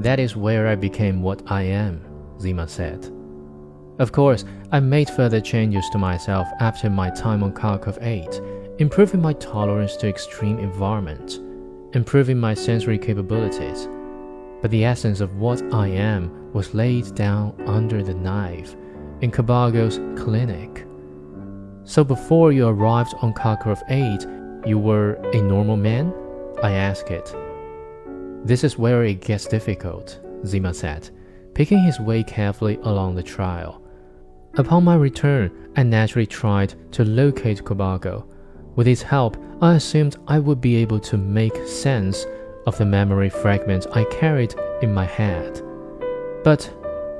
That is where I became what I am, Zima said. Of course, I made further changes to myself after my time on Kharkov 8, improving my tolerance to extreme environments, improving my sensory capabilities. But the essence of what I am was laid down under the knife in Cobargo's clinic. So before you arrived on Kharkov 8, you were a normal man? I asked it. This is where it gets difficult, Zima said, picking his way carefully along the trail. Upon my return, I naturally tried to locate Cobargo. With his help, I assumed I would be able to make sense of the memory fragments I carried in my head. But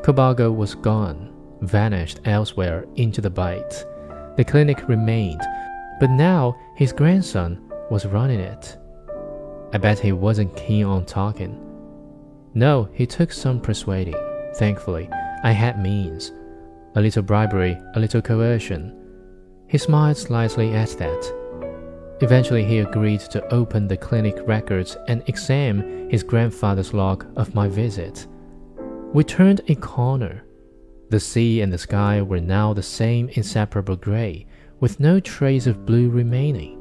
Cobargo was gone, vanished elsewhere into the Bight. The clinic remained, but now his grandson was running it. I bet he wasn't keen on talking. No, he took some persuading. Thankfully, I had means. A little bribery, a little coercion. He smiled slightly at that. Eventually, he agreed to open the clinic records and examine his grandfather's log of my visit. We turned a corner. The sea and the sky were now the same inseparable gray, with no trace of blue remaining.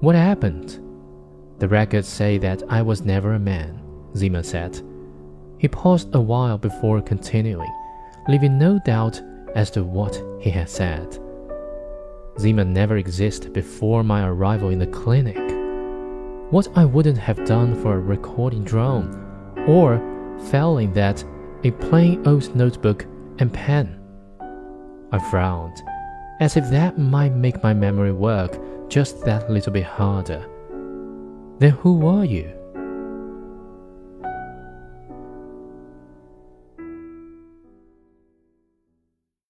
What happened? The records say that I was never a man, Zima said. He paused a while before continuing, leaving no doubt as to what he had said. Zima never existed before my arrival in the clinic. What I wouldn't have done for a recording drone, or failing that, a plain old notebook and pen. I frowned, as if that might make my memory work just that little bit harder. Then who were you?